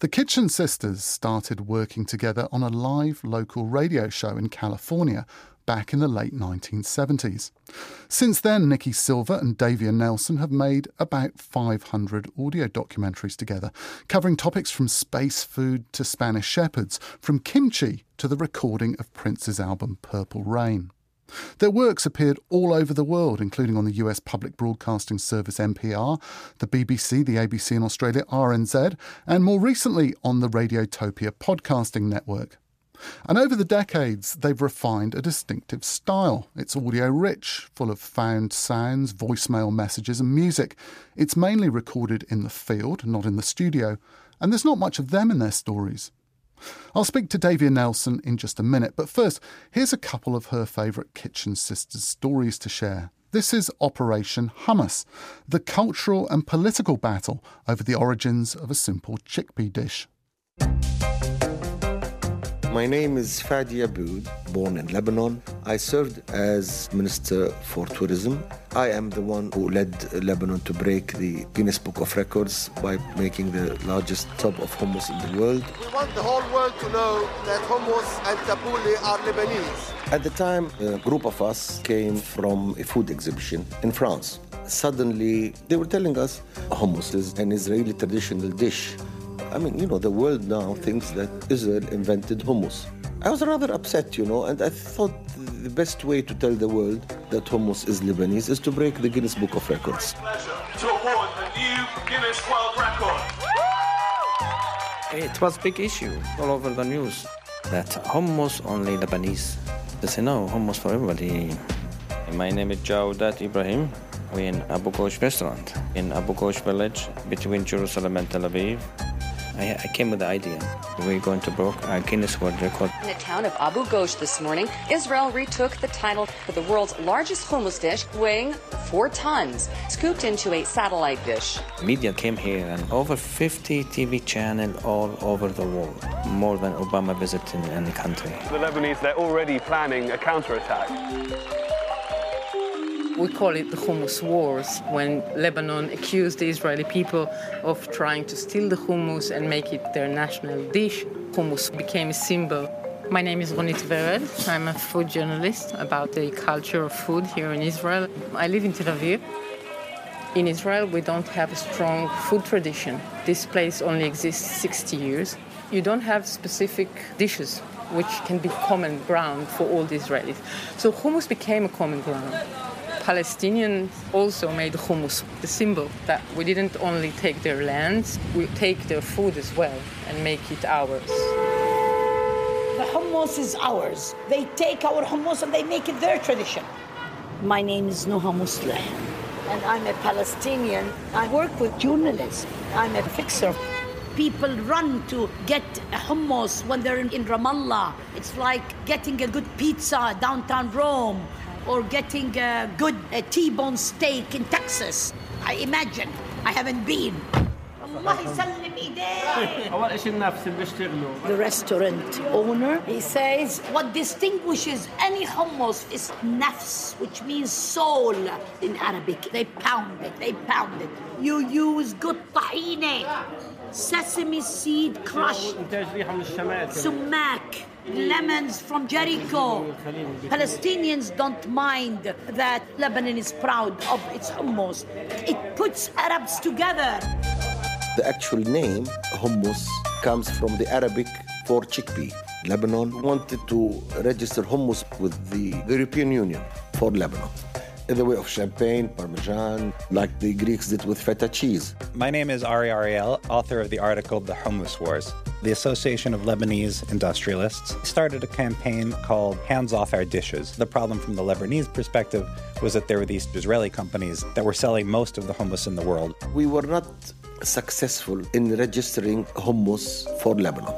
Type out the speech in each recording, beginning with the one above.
The Kitchen Sisters started working together on a live local radio show in California back in the late 1970s. Since then, Nikki Silva and Davia Nelson have made about 500 audio documentaries together, covering topics from space food to Spanish shepherds, from kimchi to the recording of Prince's album Purple Rain. Their works appeared all over the world, including on the US public broadcasting service NPR, the BBC, the ABC in Australia, RNZ, and more recently on the Radiotopia podcasting network. And over the decades, they've refined a distinctive style. It's audio rich, full of found sounds, voicemail messages, and music. It's mainly recorded in the field, not in the studio, and there's not much of them in their stories. I'll speak to Davia Nelson in just a minute, but first, here's a couple of her favourite Kitchen Sisters stories to share. This is Operation Hummus, the cultural and political battle over the origins of a simple chickpea dish. My name is Fadi Aboud, born in Lebanon. I served as Minister for Tourism. I am the one who led Lebanon to break the Guinness Book of Records by making the largest tub of hummus in the world. We want the whole world to know that hummus and tabbouleh are Lebanese. At the time, a group of us came from a food exhibition in France. Suddenly, they were telling us hummus is an Israeli traditional dish. I mean, you know, the world now thinks that Israel invented hummus. I was rather upset, you know, and I thought the best way to tell the world that hummus is Lebanese is to break the Guinness Book of Records. to award a new Guinness World Record. It was big issue all over the news that hummus only Lebanese. They say no, hummus for everybody. My name is Jawdat Ibrahim. We're in Abu Ghosh restaurant in Abu Ghosh village between Jerusalem and Tel Aviv. I, I came with the idea. We're going to break a Guinness World Record. In the town of Abu Ghosh this morning, Israel retook the title for the world's largest hummus dish, weighing four tons, scooped into a satellite dish. Media came here and over 50 TV channels all over the world, more than Obama visited in any country. The Lebanese, they're already planning a counterattack. We call it the hummus wars when Lebanon accused the Israeli people of trying to steal the hummus and make it their national dish. Hummus became a symbol. My name is Ronit Vered. I'm a food journalist about the culture of food here in Israel. I live in Tel Aviv. In Israel, we don't have a strong food tradition. This place only exists 60 years. You don't have specific dishes which can be common ground for all the Israelis. So hummus became a common ground. Palestinians also made hummus, the symbol that we didn't only take their lands, we take their food as well and make it ours. The hummus is ours. They take our hummus and they make it their tradition. My name is Noha Musleh, and I'm a Palestinian. I work with journalists. I'm a fixer. People run to get hummus when they're in, in Ramallah. It's like getting a good pizza downtown Rome or getting a good uh, T-bone steak in Texas. I imagine. I haven't been. الله يسلم ايديك. اول شيء النفس اللي بيشتغلوا The restaurant owner, he says, what distinguishes any hummus is nafs, which means soul in Arabic. They pound it, they pound it. You use good tahine, sesame seed crushed, انتاج lemons from Jericho. Palestinians don't mind that Lebanon is proud of its hummus. It puts Arabs together. The actual name, hummus, comes from the Arabic for chickpea. Lebanon wanted to register hummus with the European Union for Lebanon. In the way of champagne, parmesan, like the Greeks did with feta cheese. My name is Ari Ariel, author of the article The Hummus Wars. The Association of Lebanese Industrialists started a campaign called Hands Off Our Dishes. The problem from the Lebanese perspective was that there were these Israeli companies that were selling most of the hummus in the world. We were not successful in registering hummus for Lebanon.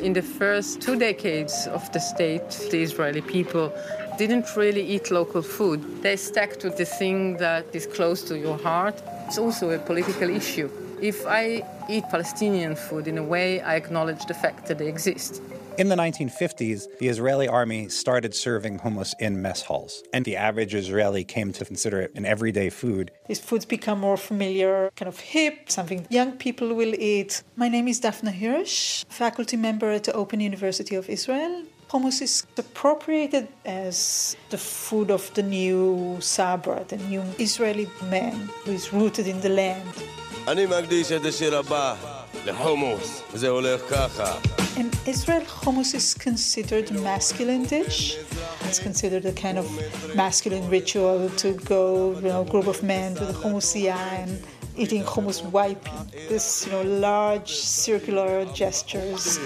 In the first two decades of the state, the Israeli people didn't really eat local food. They stuck to the thing that is close to your heart. It's also a political issue. If I eat Palestinian food, in a way, I acknowledge the fact that they exist. In the 1950s, the Israeli army started serving hummus in mess halls, and the average Israeli came to consider it an everyday food. These foods become more familiar, kind of hip, something young people will eat. My name is Daphna Hirsch, faculty member at the Open University of Israel. Hummus is appropriated as the food of the new Sabra, the new Israeli man who is rooted in the land. אני מקדיש את השיר הבא לחומוס, זה הולך ככה. In Israel, hummus is considered a masculine dish. It's considered a kind of masculine ritual to go, you know, group of men to the hummusiyah and eating hummus wiping. This, you know, large circular gestures.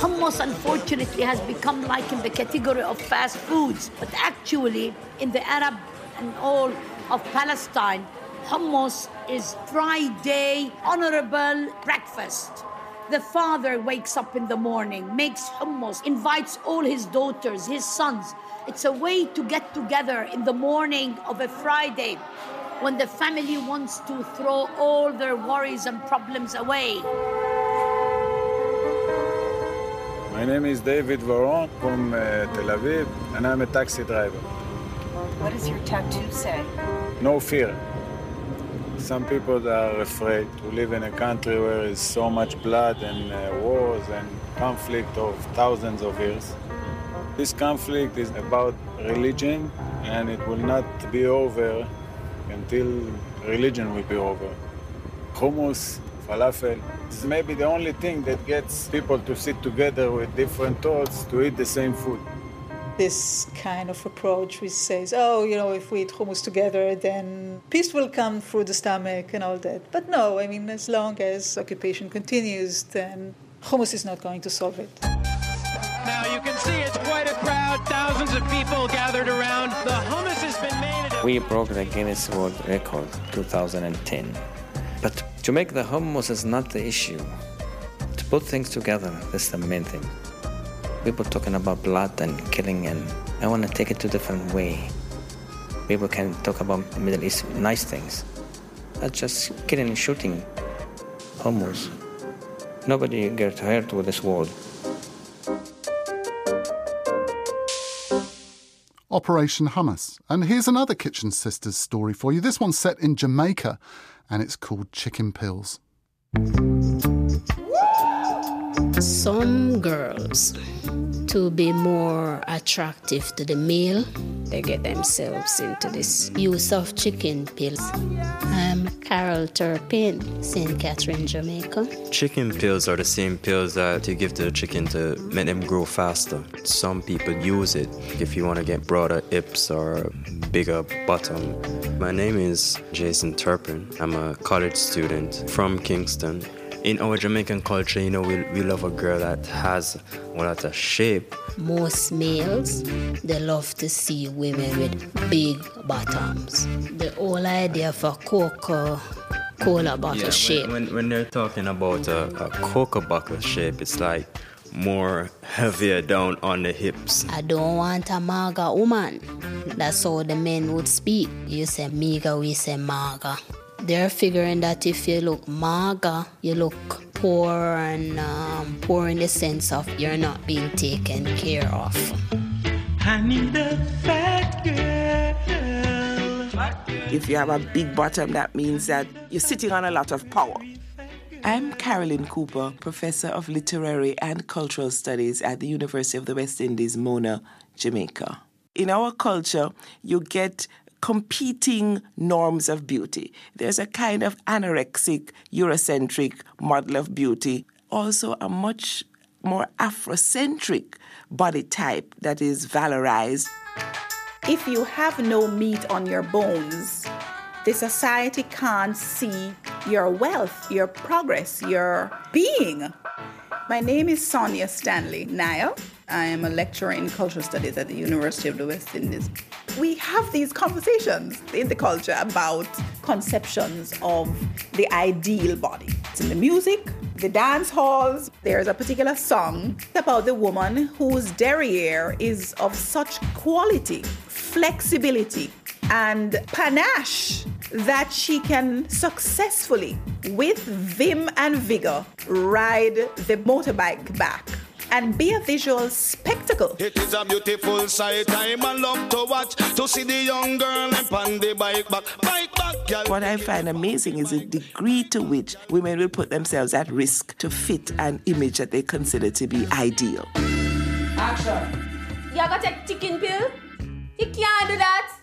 Hummus, unfortunately, has become like in the category of fast foods, but actually, in the Arab and all of Palestine, hummus is Friday honorable breakfast. The father wakes up in the morning, makes hummus, invites all his daughters, his sons, it's a way to get together in the morning of a Friday when the family wants to throw all their worries and problems away. My name is David Varon from uh, Tel Aviv, and I'm a taxi driver. What does your tattoo say? No fear. Some people are afraid to live in a country where there's so much blood and uh, wars and conflict of thousands of years. This conflict is about religion, and it will not be over until religion will be over. Hummus, falafel, is maybe the only thing that gets people to sit together with different thoughts to eat the same food. This kind of approach which says, oh, you know, if we eat hummus together, then peace will come through the stomach and all that. But no, I mean, as long as occupation continues, then hummus is not going to solve it. Now you can see it's quite a crowd. Thousands of people gathered around. The hummus has been made. At We broke the Guinness World Record 2010. But to make the hummus is not the issue. To put things together, that's the main thing. People talking about blood and killing, and I want to take it to a different way. People can talk about Middle East nice things. Not just killing and shooting hummus. Nobody gets hurt with this war. Operation Hummus. And here's another Kitchen Sisters story for you. This one's set in Jamaica and it's called Chicken Pills. Some girls, to be more attractive to the male, they get themselves into this use of chicken pills. I'm Carol Turpin, St. Catherine, Jamaica. Chicken pills are the same pills that you give to the chicken to make them grow faster. Some people use it if you want to get broader hips or bigger bottom. My name is Jason Turpin. I'm a college student from Kingston. In our Jamaican culture, you know, we, we love a girl that has a lot of shape. Most males, they love to see women with big bottoms. The whole idea for a Coca Cola bottle when- shape. When, when, they're talking about a, a coca bottle shape, it's like more heavier down on the hips. I don't want a maga woman. That's how the men would speak. You say miga, we say maga. They're figuring that if you look maga, you look poor and um, poor in the sense of you're not being taken care of. I need a fat girl. If you have a big bottom, that means that you're sitting on a lot of power. I'm Carolyn Cooper, Professor of Literary and Cultural Studies at the University of the West Indies, Mona, Jamaica. In our culture, you get competing norms of beauty. There's a kind of anorexic, Eurocentric model of beauty, also a much more Afrocentric body type that is valorized. If you have no meat on your bones, the society can't see your wealth, your progress, your being. My name is Sonjah Stanley Niaah. I am a lecturer in cultural studies at the University of the West Indies. We have these conversations in the culture about conceptions of the ideal body. It's in the music, the dance halls. There's a particular song about the woman whose derriere is of such quality, flexibility, and panache that she can successfully, with vim and vigor, ride the motorbike back and be a visual spectacle. It is a beautiful sight. I'm a love to watch to see the young girl on the bike back, bike back, girl. What I find amazing is the degree to which women will put themselves at risk to fit an image that they consider to be ideal. Action. You gotta take chicken pill? You can't do that.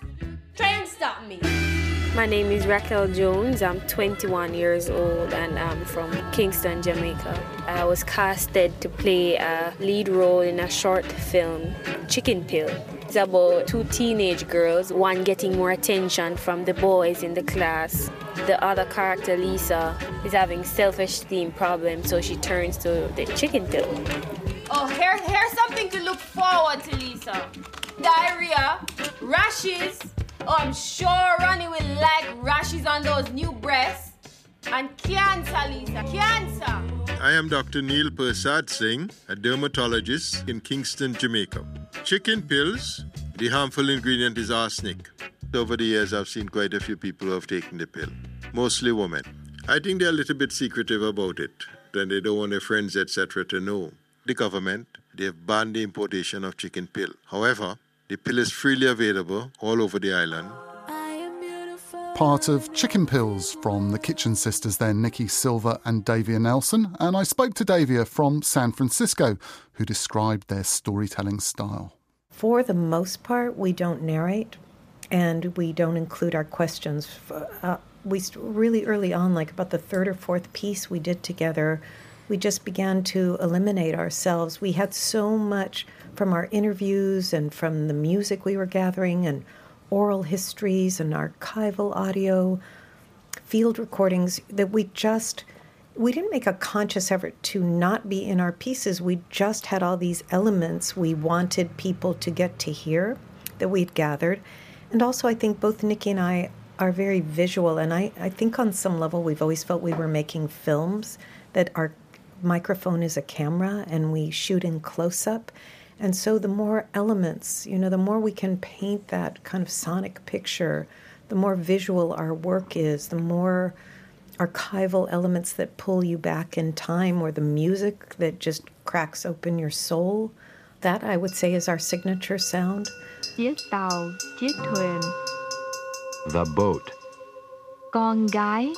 Try and stop me. My name is Raquel Jones. I'm 21 years old and I'm from Kingston, Jamaica. I was casted to play a lead role in a short film, Chicken Pill. It's about two teenage girls, one getting more attention from the boys in the class. The other character, Lisa, is having self esteem problems, so she turns to the chicken pill. Oh, here, here's something to look forward to, Lisa. Diarrhea, rashes, Oh, I'm sure Ronnie will like rashes on those new breasts. And cancer, Lisa, cancer. I am Dr. Neil Persadsingh, a dermatologist in Kingston, Jamaica. Chicken pills, the harmful ingredient is arsenic. Over the years, I've seen quite a few people who have taken the pill, mostly women. I think they're a little bit secretive about it, and they don't want their friends, etc., to know. The government, they've banned the importation of chicken pill. However, the pill is freely available all over the island. Part of Chicken Pills from the Kitchen Sisters, then Nikki Silva and Davia Nelson. And I spoke to Davia from San Francisco, who described their storytelling style. For the most part, we don't narrate and we don't include our questions. Uh, we really early on, like about the third or fourth piece we did together, we just began to eliminate ourselves. We had so much from our interviews and from the music we were gathering and oral histories and archival audio, field recordings that we just we didn't make a conscious effort to not be in our pieces. We just had all these elements we wanted people to get to hear that we'd gathered. And also, I think both Nikki and I are very visual. And I, I think on some level, we've always felt we were making films, that our microphone is a camera and we shoot in close up. And so the more elements, you know, the more we can paint that kind of sonic picture, the more visual our work is, the more archival elements that pull you back in time, or the music that just cracks open your soul. That I would say is our signature sound. Chiếc tàu, chiếc thuyền. The boat. Con gái.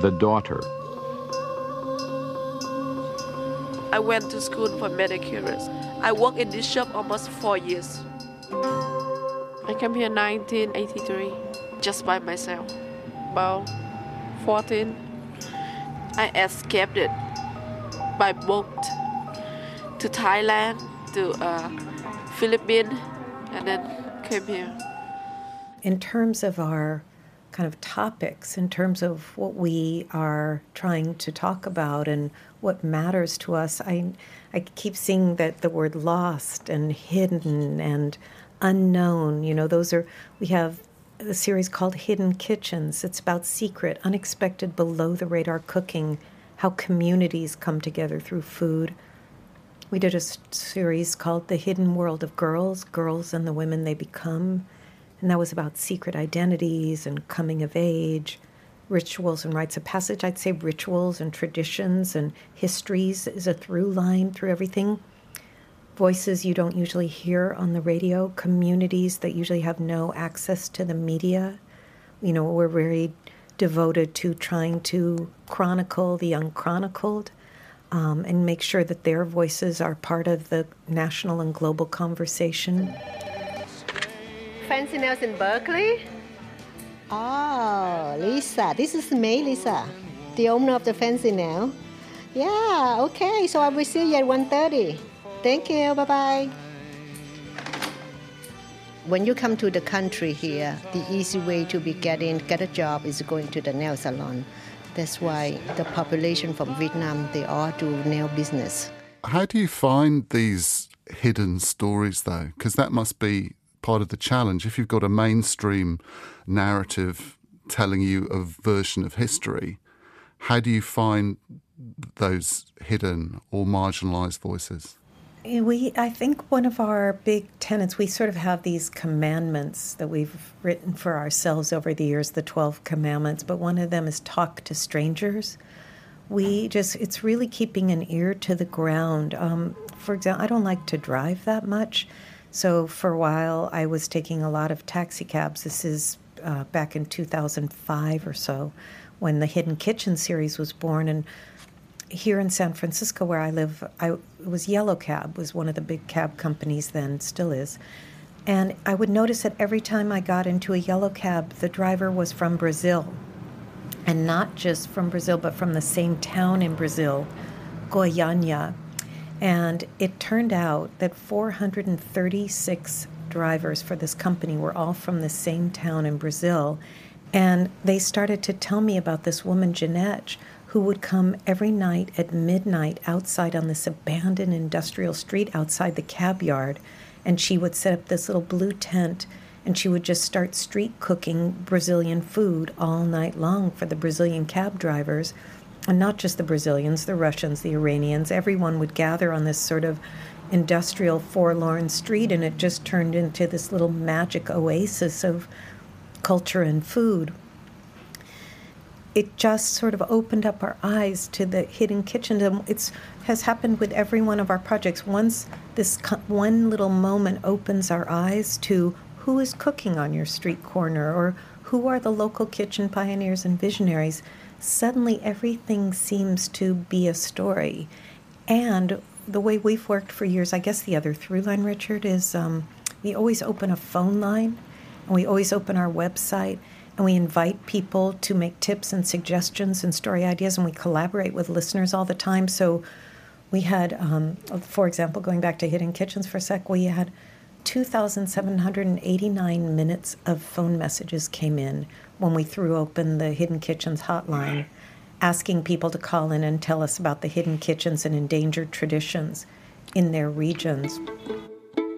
The daughter. I went to school for manicures. I worked in this shop almost four years. I came here in 1983 just by myself. About 14, I escaped it by boat to Thailand, to uh, Philippines, and then came here. In terms of our kind of topics, in terms of what we are trying to talk about and what matters to us, I I keep seeing that the word lost and hidden and unknown, you know, those are, we have a series called Hidden Kitchens. It's about secret, unexpected, below the radar cooking, how communities come together through food. We did a series called The Hidden World of Girls, Girls and the Women They Become. And that was about secret identities and coming of age rituals and rites of passage. I'd say rituals and traditions and histories is a through line through everything. Voices you don't usually hear on the radio, communities that usually have no access to the media. You know, we're very devoted to trying to chronicle the unchronicled um, and make sure that their voices are part of the national and global conversation. Fancy nails in Berkeley? Oh, Lisa. This is me, Lisa, the owner of the fancy nail. Yeah, okay. So I will see you at 1.30. Thank you. Bye-bye. When you come to the country here, the easy way to be getting get a job is going to the nail salon. That's why the population from Vietnam they all do nail business. How do you find these hidden stories, though? Because that must be part of the challenge. If you've got a mainstream narrative telling you a version of history, how do you find those hidden or marginalized voices? We, I think one of our big tenets, we sort of have these commandments that we've written for ourselves over the years, the 12 commandments, but one of them is talk to strangers. We just, it's really keeping an ear to the ground. Um, for example, I don't like to drive that much. So for a while, I was taking a lot of taxi cabs. This is uh, back in 2005 or so when the Hidden Kitchen series was born. And here in San Francisco, where I live, I was Yellow Cab was one of the big cab companies then, still is. And I would notice that every time I got into a yellow cab, the driver was from Brazil. And not just from Brazil, but from the same town in Brazil, Goiânia. And it turned out that 436 drivers for this company were all from the same town in Brazil. And they started to tell me about this woman, Jeanette, who would come every night at midnight outside on this abandoned industrial street outside the cab yard. And she would set up this little blue tent and she would just start street cooking Brazilian food all night long for the Brazilian cab drivers. And not just the Brazilians, the Russians, the Iranians, everyone would gather on this sort of industrial forlorn street, and it just turned into this little magic oasis of culture and food it just sort of opened up our eyes to the hidden kitchen. It has happened with every one of our projects. Once this one little moment opens our eyes to who is cooking on your street corner or who are the local kitchen pioneers and visionaries, suddenly everything seems to be a story. And the way we've worked for years, I guess the other through line, Richard, is um, we always open a phone line and we always open our website and we invite people to make tips and suggestions and story ideas, and we collaborate with listeners all the time. So we had, um, for example, going back to Hidden Kitchens for a sec, we had 2,789 minutes of phone messages came in when we threw open the Hidden Kitchens hotline, asking people to call in and tell us about the hidden kitchens and endangered traditions in their regions.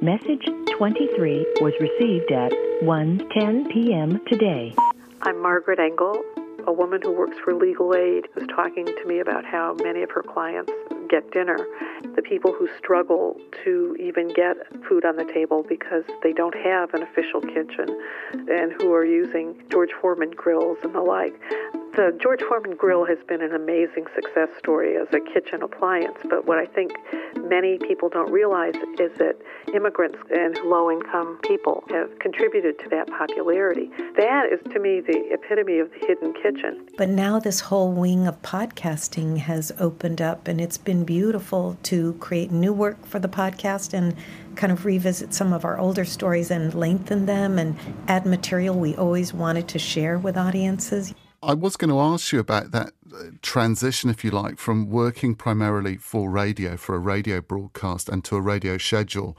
Message 23 was received at 1:10 p.m. today. I'm Margaret Engel, a woman who works for Legal Aid, who's talking to me about how many of her clients get dinner. The people who struggle to even get food on the table because they don't have an official kitchen and who are using George Foreman grills and the like. The George Foreman grill has been an amazing success story as a kitchen appliance, but what I think many people don't realize is that immigrants and low income people have contributed to that popularity. That is, to me, the epitome of the hidden kitchen. But now this whole wing of podcasting has opened up, and it's been beautiful to create new work for the podcast and kind of revisit some of our older stories and lengthen them and add material we always wanted to share with audiences. I was going to ask you about that uh, transition, if you like, from working primarily for radio, for a radio broadcast, and to a radio schedule,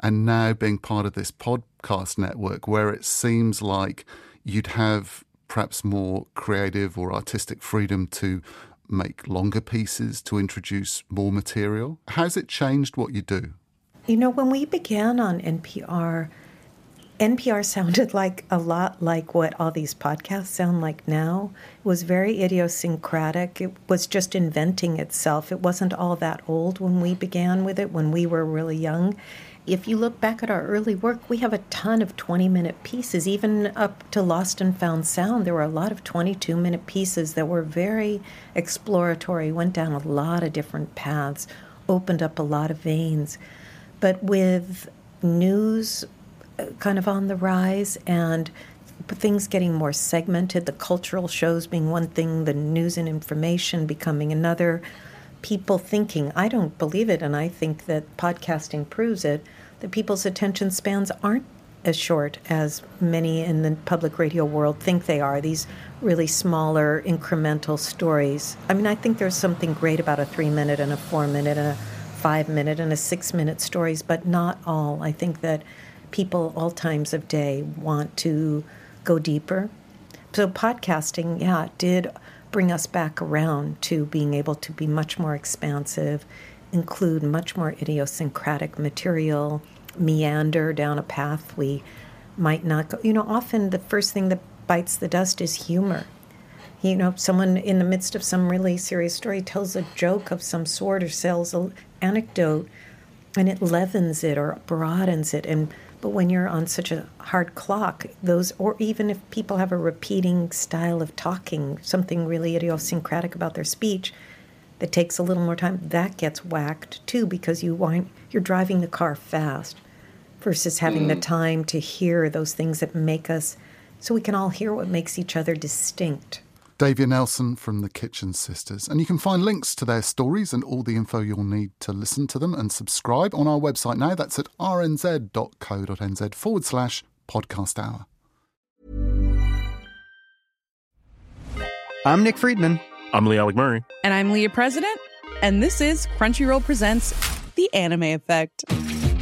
and now being part of this podcast network where it seems like you'd have perhaps more creative or artistic freedom to make longer pieces, to introduce more material. How's it changed what you do? You know, when we began on NPR, NPR sounded like a lot like what all these podcasts sound like now. It was very idiosyncratic. It was just inventing itself. It wasn't all that old when we began with it, when we were really young. If you look back at our early work, we have a ton of 20 minute pieces. Even up to Lost and Found Sound, there were a lot of 22 minute pieces that were very exploratory, went down a lot of different paths, opened up a lot of veins. But with news kind of on the rise and things getting more segmented, the cultural shows being one thing, the news and information becoming another, people thinking, I don't believe it, and I think that podcasting proves it, that people's attention spans aren't as short as many in the public radio world think they are. These really smaller, incremental stories. I mean, I think there's something great about a three minute and a four minute and a five minute and a six minute stories, but not all. I think that people all times of day want to go deeper. So, podcasting, yeah, did bring us back around to being able to be much more expansive include much more idiosyncratic material, meander down a path we might not go. You know, often the first thing that bites the dust is humor. You know, someone in the midst of some really serious story tells a joke of some sort or tells an anecdote and it leavens it or broadens it. And but when you're on such a hard clock, those or even if people have a repeating style of talking, something really idiosyncratic about their speech that takes a little more time, that gets whacked too because you wind, you're driving the car fast versus having the mm. time to hear those things that make us so we can all hear what makes each other distinct. Davia Nelson from the Kitchen Sisters. And you can find links to their stories and all the info you'll need to listen to them and subscribe on our website now. That's at rnz.co.nz forward slash podcast hour. I'm Nick Friedman. I'm Lee Alec Murray. And I'm Leah President. And this is Crunchyroll Presents The Anime Effect.